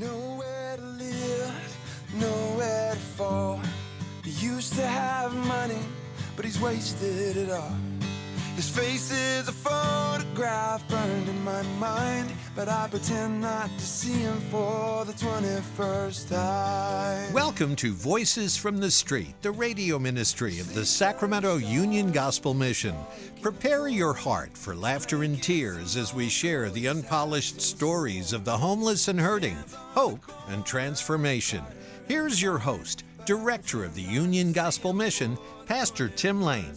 Nowhere to live, nowhere to fall. He used to have money, but he's wasted it all. His face is a photograph burned in my mind, but I pretend not to see him for the 21st time. Welcome to Voices from the Street, the radio ministry of the Sacramento Union Gospel Mission. Prepare your heart for laughter and tears as we share the unpolished stories of the homeless and hurting, hope and transformation. Here's your host, Director of the Union Gospel Mission, Pastor Tim Lane.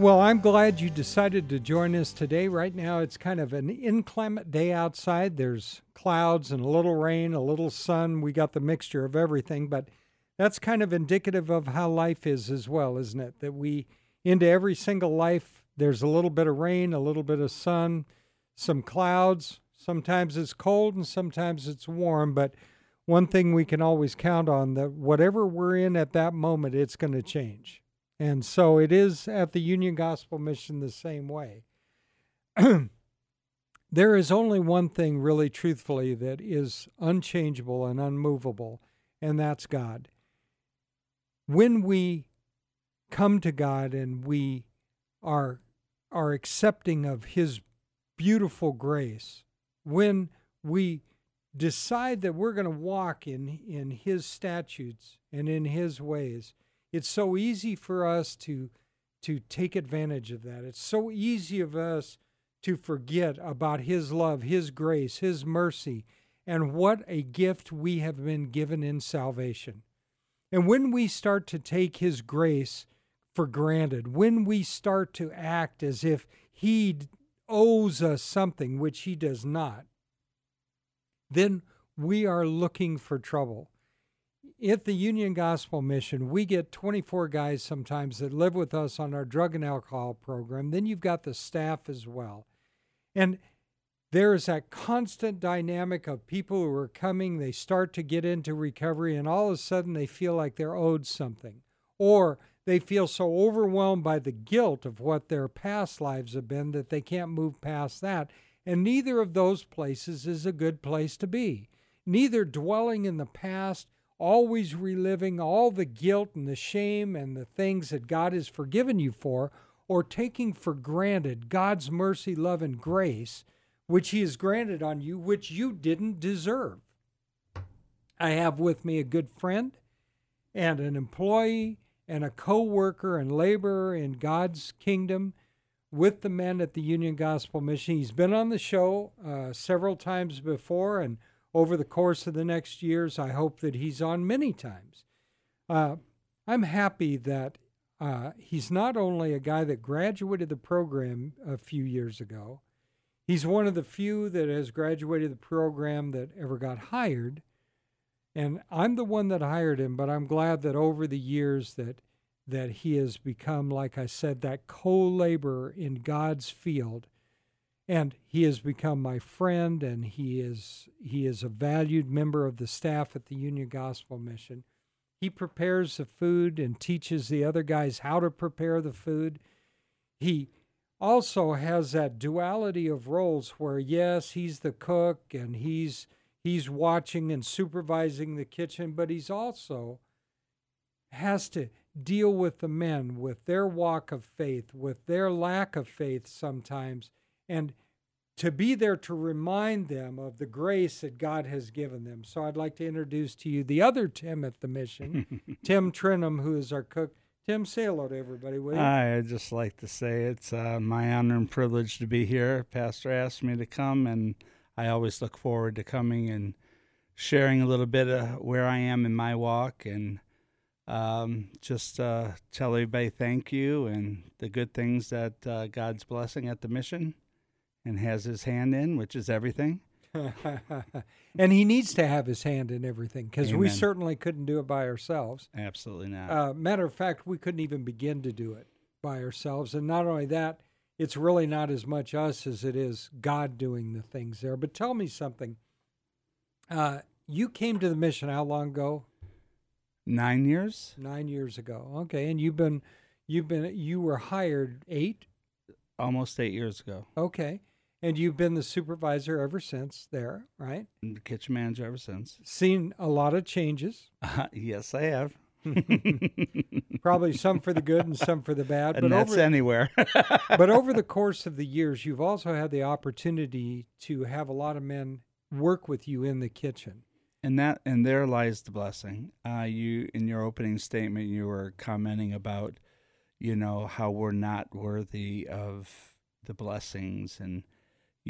Well, I'm glad you decided to join us today. Right now, it's kind of an inclement day outside. There's clouds and a little rain, a little sun. We got the mixture of everything, but that's kind of indicative of how life is as well, isn't it? That we, into every single life, there's a little bit of rain, a little bit of sun, some clouds. Sometimes it's cold and sometimes it's warm, but one thing we can always count on that whatever we're in at that moment, it's going to change. And so it is at the Union Gospel Mission the same way. there is only one thing, really truthfully, that is unchangeable and unmovable, and that's God. When we come to God and we are, are accepting of His beautiful grace, when we decide that we're going to walk in, in His statutes and in His ways, it's so easy for us to to take advantage of that. It's so easy of us to forget about his love, his grace, his mercy, and what a gift we have been given in salvation. And when we start to take his grace for granted, when we start to act as if he owes us something which he does not, then we are looking for trouble at the Union Gospel Mission, we get 24 guys sometimes that live with us on our drug and alcohol program. Then you've got the staff as well. And there is that constant dynamic of people who are coming, they start to get into recovery, and all of a sudden they feel like they're owed something. Or they feel so overwhelmed by the guilt of what their past lives have been that they can't move past that. And neither of those places is a good place to be. Neither dwelling in the past always reliving all the guilt and the shame and the things that God has forgiven you for, or taking for granted God's mercy, love, and grace, which He has granted on you, which you didn't deserve. I have with me a good friend and an employee and a co worker and laborer in God's kingdom with the men at the Union Gospel Mission. He's been on the show uh, several times before and over the course of the next years. I hope that he's on many times. Uh, I'm happy that uh, he's not only a guy that graduated the program a few years ago, he's one of the few that has graduated the program that ever got hired. And I'm the one that hired him, but I'm glad that over the years that that he has become, like I said, that co-laborer in God's field and he has become my friend and he is he is a valued member of the staff at the Union Gospel Mission. He prepares the food and teaches the other guys how to prepare the food. He also has that duality of roles where yes, he's the cook and he's he's watching and supervising the kitchen, but he's also has to deal with the men with their walk of faith, with their lack of faith sometimes and to be there to remind them of the grace that God has given them. So I'd like to introduce to you the other Tim at the mission, Tim Trenum, who is our cook. Tim, say hello to everybody, will you? Hi, I'd just like to say it's uh, my honor and privilege to be here. Pastor asked me to come, and I always look forward to coming and sharing a little bit of where I am in my walk and um, just uh, tell everybody thank you and the good things that uh, God's blessing at the mission and has his hand in, which is everything. and he needs to have his hand in everything because we certainly couldn't do it by ourselves. Absolutely not. Uh, matter of fact, we couldn't even begin to do it by ourselves. And not only that, it's really not as much us as it is God doing the things there. But tell me something. Uh, you came to the mission how long ago? Nine years. Nine years ago. Okay, and you've been, you've been, you were hired eight. Almost eight years ago. Okay, And you've been the supervisor ever since there, right? And the kitchen manager ever since. Seen a lot of changes. Uh, yes, I have. Probably some for the good and some for the bad. and that's over, anywhere. but over the course of the years, you've also had the opportunity to have a lot of men work with you in the kitchen. and that and there lies the blessing. Uh, you in your opening statement, you were commenting about, you know, how we're not worthy of the blessings, and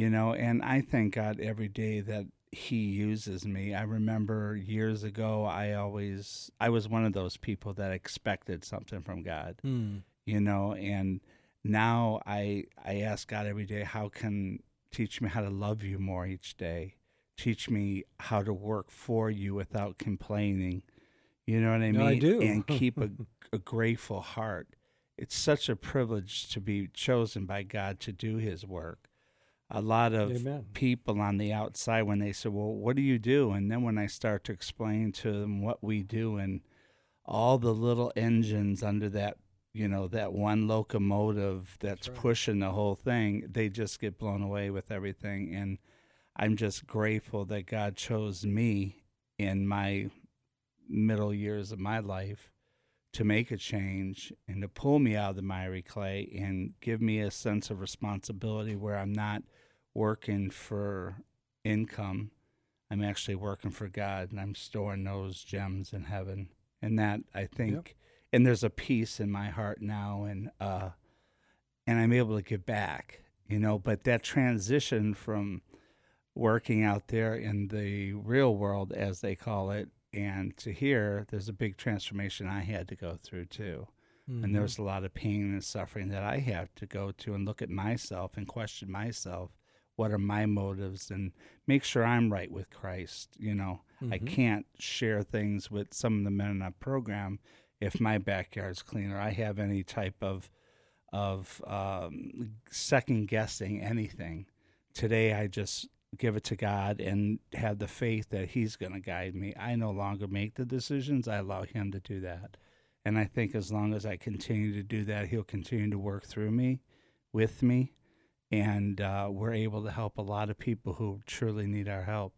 you know, and I thank God every day that He uses me. I remember years ago, I always I was one of those people that expected something from God hmm. you know and now i i ask god every day how can teach me how to love you more each day teach me how to work for you without complaining you know what i mean? No, I do. and keep a, a grateful heart it's such a privilege to be chosen by god to do his work a lot of Amen. people on the outside when they say well what do you do and then when i start to explain to them what we do and all the little engines under that you know that one locomotive that's right. pushing the whole thing they just get blown away with everything and i'm just grateful that god chose me in my middle years of my life to make a change and to pull me out of the miry clay and give me a sense of responsibility where i'm not working for income. I'm actually working for god and i'm storing those gems in heaven. And that i think and there's a peace in my heart now and uh and i'm able to give back you know? But that transition from working out there in the real world as they call it and to here there's a big transformation i had to go through too. Mm-hmm. and there's a lot of pain and suffering that i have to go to and look at myself and question myself what are my motives and make sure i'm right with christ you know? I Mhm. can't share things with some of the men in our program if my backyard's clean or i have any type of of um, second guessing anything. Today i just give it to god and have the faith that he's going to guide me. I no longer make the decisions. I allow him to do that. And i think as long as i continue to do that he'll continue to work through me with me and uh, we're able to help a lot of people who truly need our help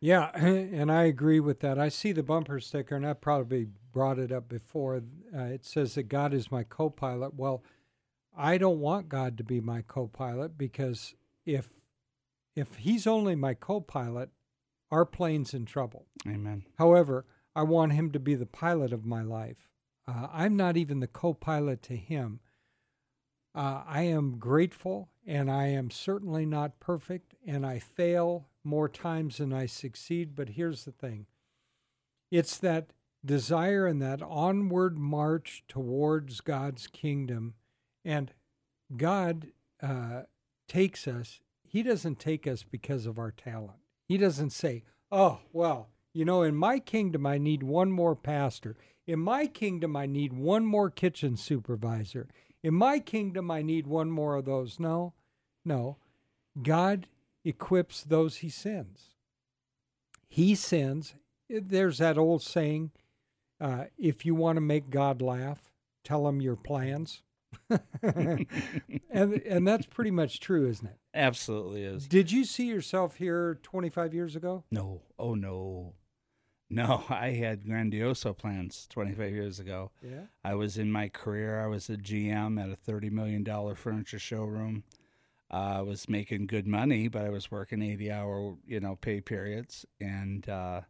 Yeah, and I agree with that. I see the bumper sticker, and I probably brought it up before. Uh, it says that God is my co pilot. Well, I don't want God to be my co pilot because if if he's only my co pilot, our plane's in trouble. amen However, I want him to be the pilot of my life. Uh, I'm not even the co pilot to him. Uh, I am grateful and I am certainly not perfect and I fail more times than I succeed. But here's the thing it's that desire and that onward march towards God's kingdom. And God uh, takes us, He doesn't take us because of our talent. He doesn't say, oh, well, you know, in my kingdom, I need one more pastor. In my kingdom, I need one more kitchen supervisor. In my kingdom, I need one more of those. No, no. God equips those he sends. He sends. There's that old saying uh, if you want to make God laugh, tell him your plans. and and that's pretty much true, isn't it? absolutely is Did you see yourself here 25 years ago? no oh no no i had grandioso plans 25 years ago Yeah. I was in my career. I was a GM at a thirty million dollar furniture showroom. Uh, I was making good money, but I was working eighty hour, you know, pay periods, and uh,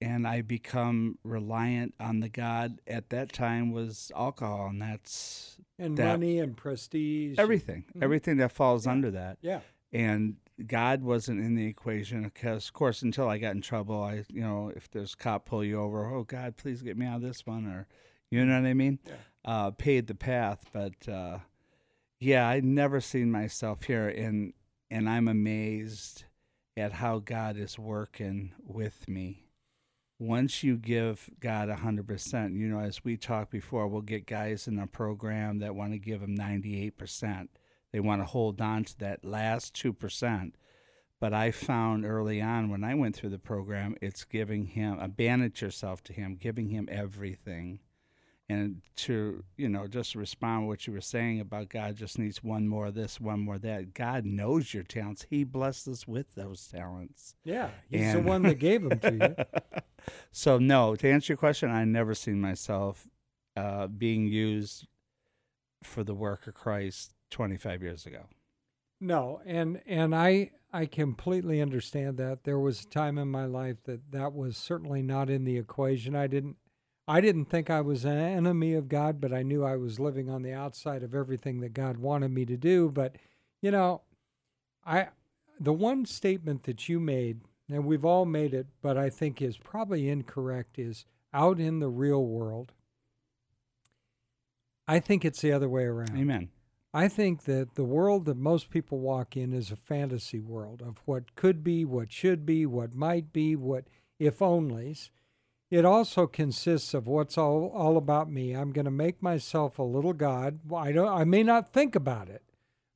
and I become reliant on the God at that time was alcohol, and that's And That- money and prestige. everything, Mhm. everything that falls Yeah. under that Yeah. and God wasn't in the equation because, of course, until I got in trouble, I, you know, if there's a cop pull you over, oh God, please get me out of this one, or, you know what I mean? Yeah. Uh, paid the path, but uh, yeah, I never seen myself here, and and I'm amazed at how God is working with me. Once you give God a hundred percent, you know, as we talked before, we'll get guys in a program that want to give him ninety eight percent they want to hold on to that last 2%. But I found early on when I went through the program, it's giving him, abandon yourself to him, giving him everything. And to, you know, just respond to what you were saying about God just needs one more of this, one more of that. God knows your talents. He blessed us with those talents. Yeah, he's And- the one that gave them to you. So, no, to answer your question, I never seen myself uh, being used for the work of Christ 25 years ago. No, and and I I completely understand that. There was a time in my life that that was certainly not in the equation. I didn't I didn't think I was an enemy of God, but I knew I was living on the outside of everything that God wanted me to do. But you know, I the one statement that you made, and we've all made it, but I think is probably incorrect, is out in the real world. I think it's the other way around. Amen. I think that the world that most people walk in is a fantasy world of what could be, what should be, what might be, what if onlys. It also consists of what's all, all about me. I'm going to make myself a little god. I don't I may not think about it,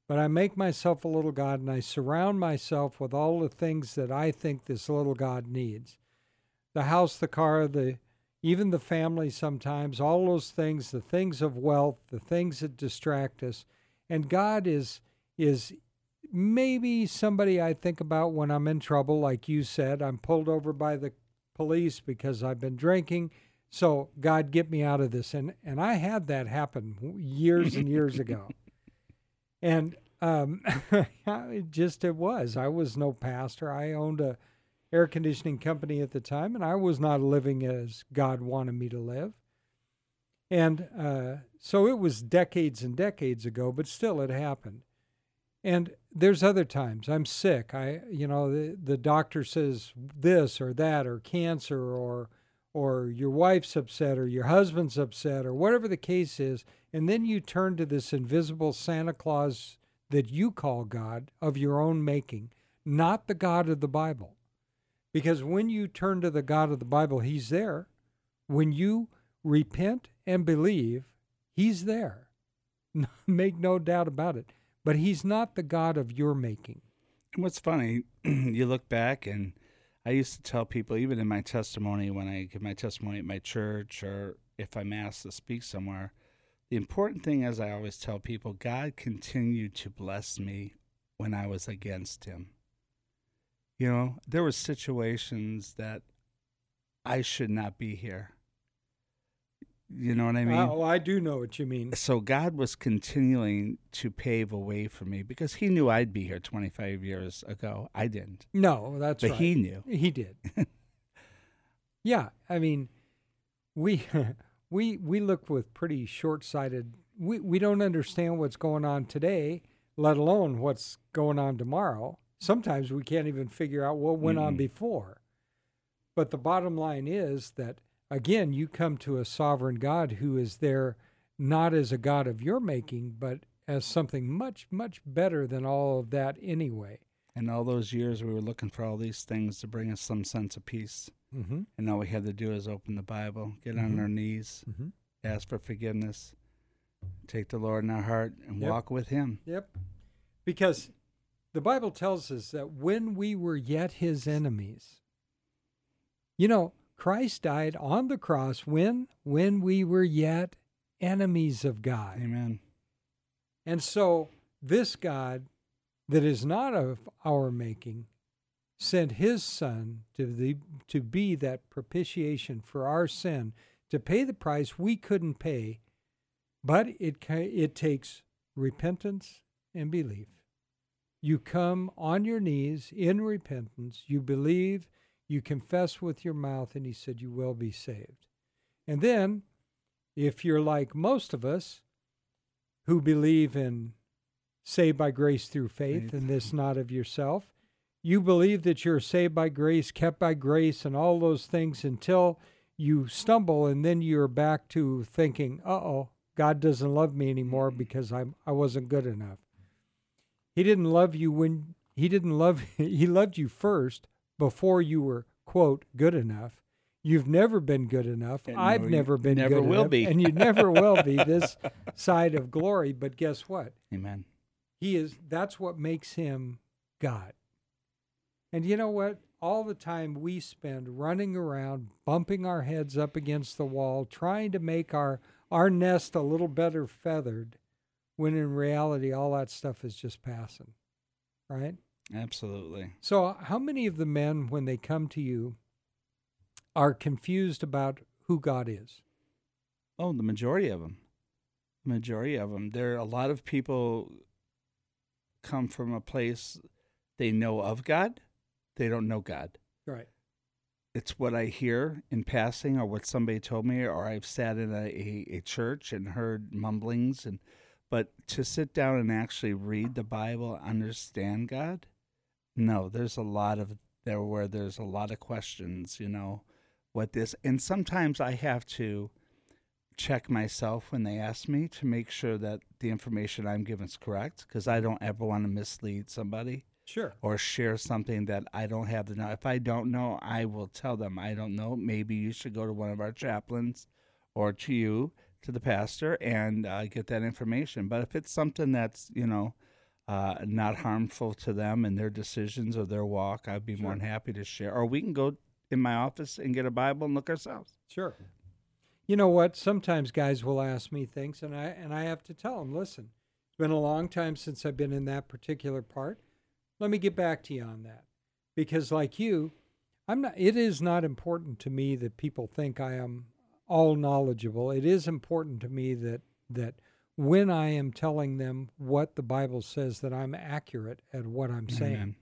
but I make myself a little god and I surround myself with all the things that I think this little god needs. The house, the car, the even the family sometimes, all those things, the things of wealth, the things that distract us. And God is is maybe somebody I think about when I'm in trouble, like you said. I'm pulled over by the police because I've been drinking. So God, get me out of this. And and I had that happen years and years ago. And um, it just it was. I was no pastor. I owned a air conditioning company at the time, and I was not living as God wanted me to live. And uh, so it was decades and decades ago, but still it happened. And there's other times I'm sick. I, you know, the, the doctor says this or that or cancer or or your wife's upset or your husband's upset or whatever the case is, and then you turn to this invisible Santa Claus that you call God of your own making, not the God of the Bible. Because when you turn to the God of the Bible, He's there. When you repent and believe, He's there. Make no doubt about it. But He's not the God of your making. And what's funny, you look back, and I used to tell people, even in my testimony, when I give my testimony at my church or if I'm asked to speak somewhere, the important thing as I always tell people God continued to bless me when I was against Him. You know, there were situations that I should not be here. You know what I mean? oh, I do know what you mean. so God was continuing to pave a way for me because He knew I'd be here 25 years ago. I didn't, No, that's but right. He knew. He did. yeah, I mean, we we we look with pretty short-sighted. We we don't understand what's going on today, let alone what's going on tomorrow. Sometimes we can't even figure out what went on Mm-mm. before. But the bottom line is that again, you come to a sovereign God who is there not as a God of your making, but as something much much better than all of that anyway. And all those years we were looking for all these things to bring us some sense of peace. Mm-hmm. And all we had to do is open the Bible, get on Mhm. our knees, Mm-hmm. ask for forgiveness, take the Lord in our heart, and Yep. walk with Him. Yep. Because the Bible tells us that when we were yet his enemies, you know, Christ died on the cross when when we were yet enemies of God. Amen. And so this God that is not of our making sent his son to the to be that propitiation for our sin, to pay the price we couldn't pay, but it it takes repentance and belief. You come on your knees in repentance, you believe, you confess with your mouth, and he said you will be saved. And then, if you're like most of us who believe in saved by grace through faith, Faith. and this not of yourself, you believe that you're saved by grace, kept by grace, and all those things until you stumble, and then you're back to thinking, uh oh, God doesn't love me anymore because I'm, I wasn't good enough. He didn't love you when he didn't love he loved you first before you were quote good enough. You've never been good enough. And I've no, never been never good will enough, be. and you never will be this side of glory. But guess what? Amen. He is. That's what makes him God. And you know what? all the time we spend running around, bumping our heads up against the wall, trying to make our our nest a little better feathered, when in reality all that stuff is just passing. Right? Absolutely. So, how many of the men, when they come to you, are confused about who God is? Oh, the majority of them. The majority of them. There are a lot of people come from a place they know of God, they don't know God. Right. It's what I hear in passing, or what somebody told me, or I've sat in a, a, a church and heard mumblings, and but to sit down and actually read the Bible, understand God, no, there's a lot of there where there's a lot of questions, you know, what this, and sometimes I have to check myself when they ask me to make sure that the information I'm given is correct because I don't ever want to mislead somebody. Sure. Or share something that I don't have to know. If I don't know, I will tell them I don't know. Maybe you should go to one of our chaplains or to you, to the pastor, and uh, get that information. But if it's something that's, you know, uh, not harmful to them and their decisions or their walk, I'd be sure. more than happy to share. Or we can go in my office and get a Bible and look ourselves. Sure. You know what? Sometimes guys will ask me things, and I and I have to tell them, listen, it's been a long time since I've been in that particular part. Let me get back to you on that, because like you, I'm not. It is not important to me that people think I am all knowledgeable. It is important to me that that when I am telling them what the Bible says, that I'm accurate at what I'm saying.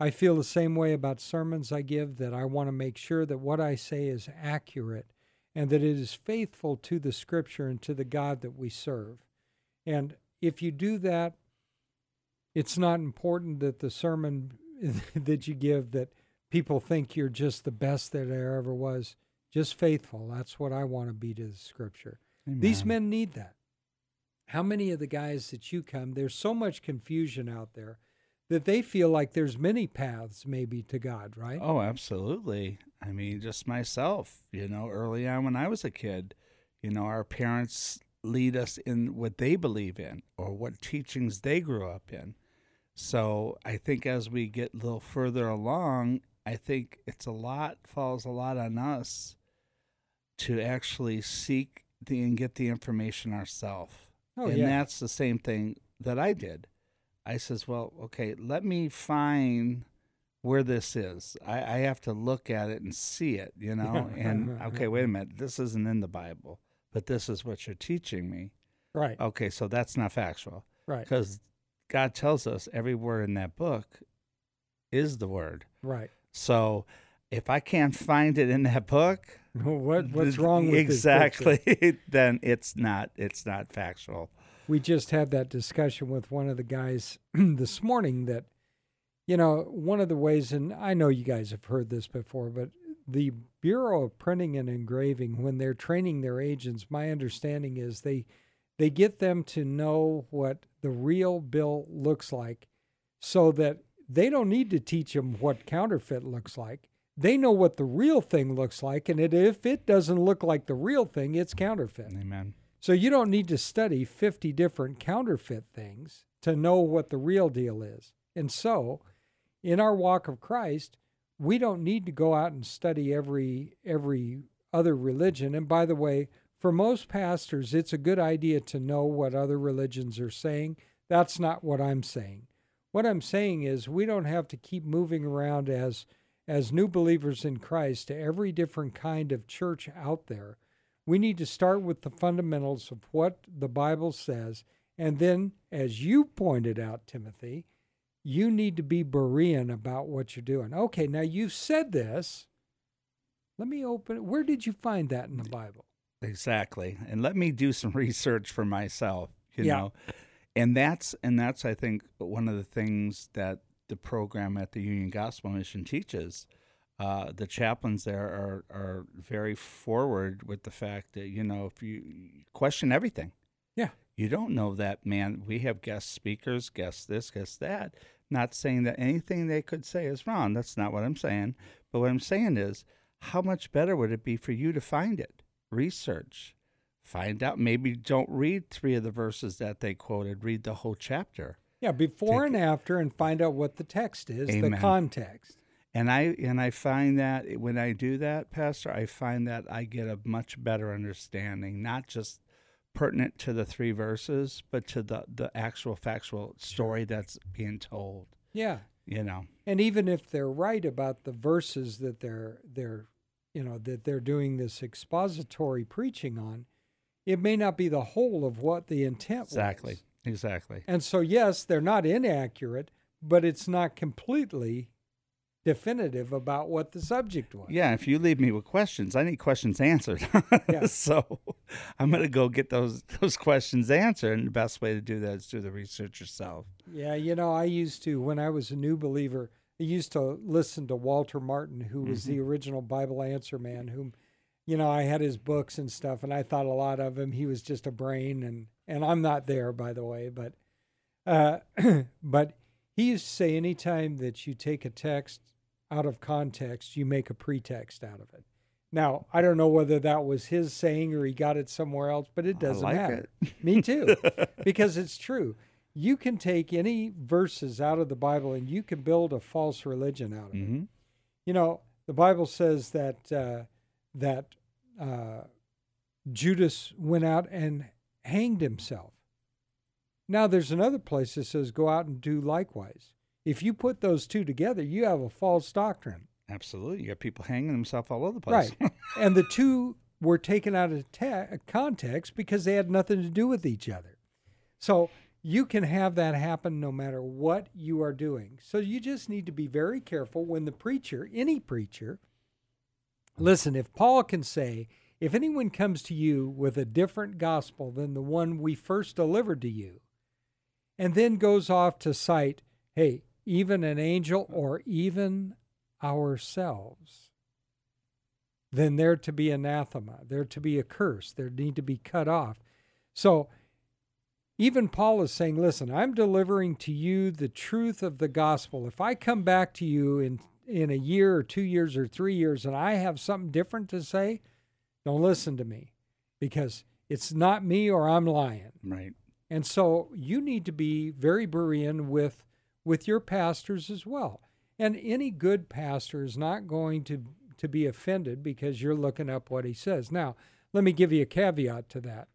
I feel the same way about sermons I give. That I want to make sure that what I say is accurate and that it is faithful to the scripture and to the God that we serve. And if you do that, it's not important that the sermon that you give that people think you're just the best that there ever was. Just faithful. That's what I want to be to the scripture. Amen. These men need that. How many of the guys that you come, there's so much confusion out there that they feel like there's many paths maybe to God, right? Oh, absolutely. I mean, just myself, you know, early on when I was a kid, you know, our parents lead us in what they believe in or what teachings they grew up in. So I think as we get a little further along, I think it's a lot, falls a lot on us to actually seek the, and get the information ourselves. Oh, and yeah. that's the same thing that I did. I says, well, okay, let me find where this is. I, I have to look at it and see it, you know. and okay, wait a minute, this isn't in the Bible, but this is what you're teaching me. Right. Okay, so that's not factual. Right. Because God tells us every word in that book is the word. Right. So if I can't find it in that book, what what's wrong with it? exactly? then it's not it's not factual. We just had that discussion with one of the guys this morning that you know, one of the ways, and I know you guys have heard this before, but the Bureau of Printing and Engraving, when they're training their agents, my understanding is they they get them to know what the real bill looks like, so that they don't need to teach them what counterfeit looks like. They know what the real thing looks like, and it, if it doesn't look like the real thing, it's counterfeit. Amen. So you don't need to study 50 different counterfeit things to know what the real deal is. And so, in our walk of Christ, we don't need to go out and study every every other religion. And by the way, for most pastors, it's a good idea to know what other religions are saying. That's not what I'm saying. What I'm saying is we don't have to keep moving around as as new believers in Christ to every different kind of church out there. We need to start with the fundamentals of what the Bible says. And then, as you pointed out, Timothy, you need to be Berean about what you're doing. Okay, now you've said this. Let me open it. Where did you find that in the Bible? Exactly. And let me do some research for myself, you yeah. know. And that's and that's I think one of the things that the program at the Union Gospel Mission teaches. Uh, the chaplains there are are very forward with the fact that you know if you question everything, yeah, you don't know that man. We have guest speakers, guest this, guest that. Not saying that anything they could say is wrong. That's not what I'm saying. But what I'm saying is, how much better would it be for you to find it? Research, find out. Maybe don't read three of the verses that they quoted. Read the whole chapter. Yeah, before and after, and find out what the text is, Amen. the context. And I and I find that when I do that, Pastor, I find that I get a much better understanding, not just pertinent to the three verses, but to the the actual factual story that's being told. Yeah. You know. And even if they're right about the verses that they're they're you know that they're doing this expository preaching on, it may not be the whole of what the intent exactly. was. Exactly. And so yes, they're not inaccurate, but it's not completely definitive about what the subject was. Yeah, if you leave me with questions, I need questions answered. Yeah. so I'm going to go get those those questions answered, and the best way to do that is do the research yourself. Yeah, you know, I used to when I was a new believer, I used to listen to Walter Martin, who was the mm-hmm. original Bible answer man, whom you know, I had his books and stuff and I thought a lot of him. He was just a brain and and I'm not there by the way, but uh but he used to say anytime that you take a text out of context, you make a pretext out of it. Now, I don't know whether that was his saying or he got it somewhere else, but it doesn't like matter. Me too, because it's true. You can take any verses out of the Bible and you can build a false religion out of it. hmm You know, the Bible says that uh, that uh, Judas went out and hanged himself. Now, there's another place that says go out and do likewise. If you put those two together, you have a false doctrine. Absolutely. You got people hanging themselves all over the place. Right. and the two were taken out of ta- context because they had nothing to do with each other. So you can have that happen no matter what you are doing. So you just need to be very careful when the preacher, any preacher, listen, if Paul can say, if anyone comes to you with a different gospel than the one we first delivered to you, and then goes off to cite, hey, even an angel or even ourselves, then they're to be anathema. They're to be accursed. They need to be cut off. So even Paul is saying, listen, I'm delivering to you the truth of the gospel. If I come back to you in, in a year or two years or three years and I have something different to say, don't listen to me because it's not me or I'm lying. right. And so you need to be very Berean with with your pastors as well. And any good pastor is not going to to be offended because you're looking up what he says. Now, let me give you a caveat to that.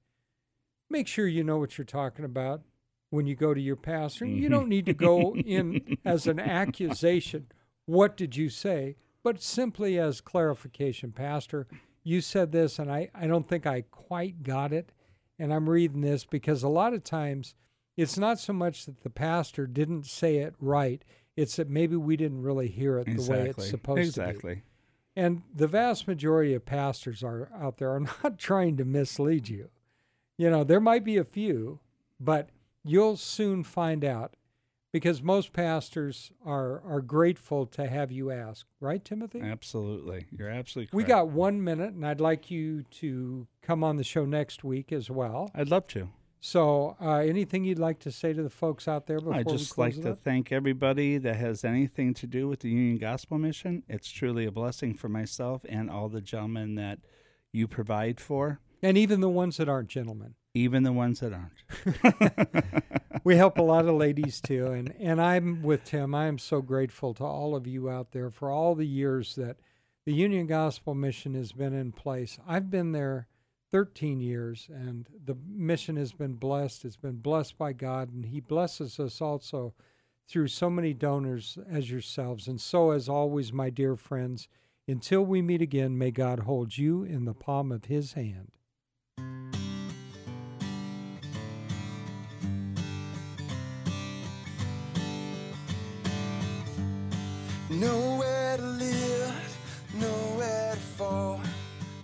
Make sure you know what you're talking about when you go to your pastor. You Mhm. don't need to go in as an accusation. What did you say? But simply as clarification, Pastor, you said this, and I, I don't think I quite got it. And I'm reading this because a lot of times it's not so much that the pastor didn't say it right, it's that maybe we didn't really hear it the way it's supposed to be. exactly. And the vast majority of pastors are out there are not trying to mislead you. You know, there might be a few, but you'll soon find out because most pastors are are grateful to have you ask, right, Timothy? Absolutely. You're absolutely We got one minute, and I'd like you to come on the show next week as well. I'd love to. So, uh, anything you'd like to say to the folks out there before I'd we just like to up? thank everybody that has anything to do with the Union Gospel Mission. It's truly a blessing for myself and all the gentlemen that you provide for, and even the ones that aren't gentlemen. Even the ones that aren't. we help a lot of ladies too and and i'm with tim. I am so grateful to all of you out there for all the years that the union gospel mission has been in place. I've been there 13 years and the mission has been blessed. It's been blessed by god and he blesses us also through so many donors as yourselves and so as always my dear friends until we meet again may god hold you in the palm of his hand Nowhere to live, nowhere to fall.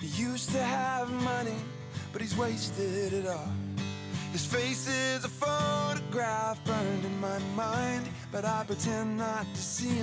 He used to have money, but he's wasted it all. His face is a photograph burned in my mind, but I pretend not to see him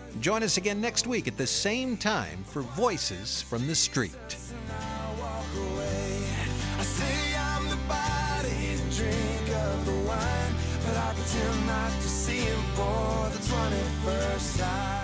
Join us again next week at the same time for Voices from the Street. but I pretend not to see him for the 21st time.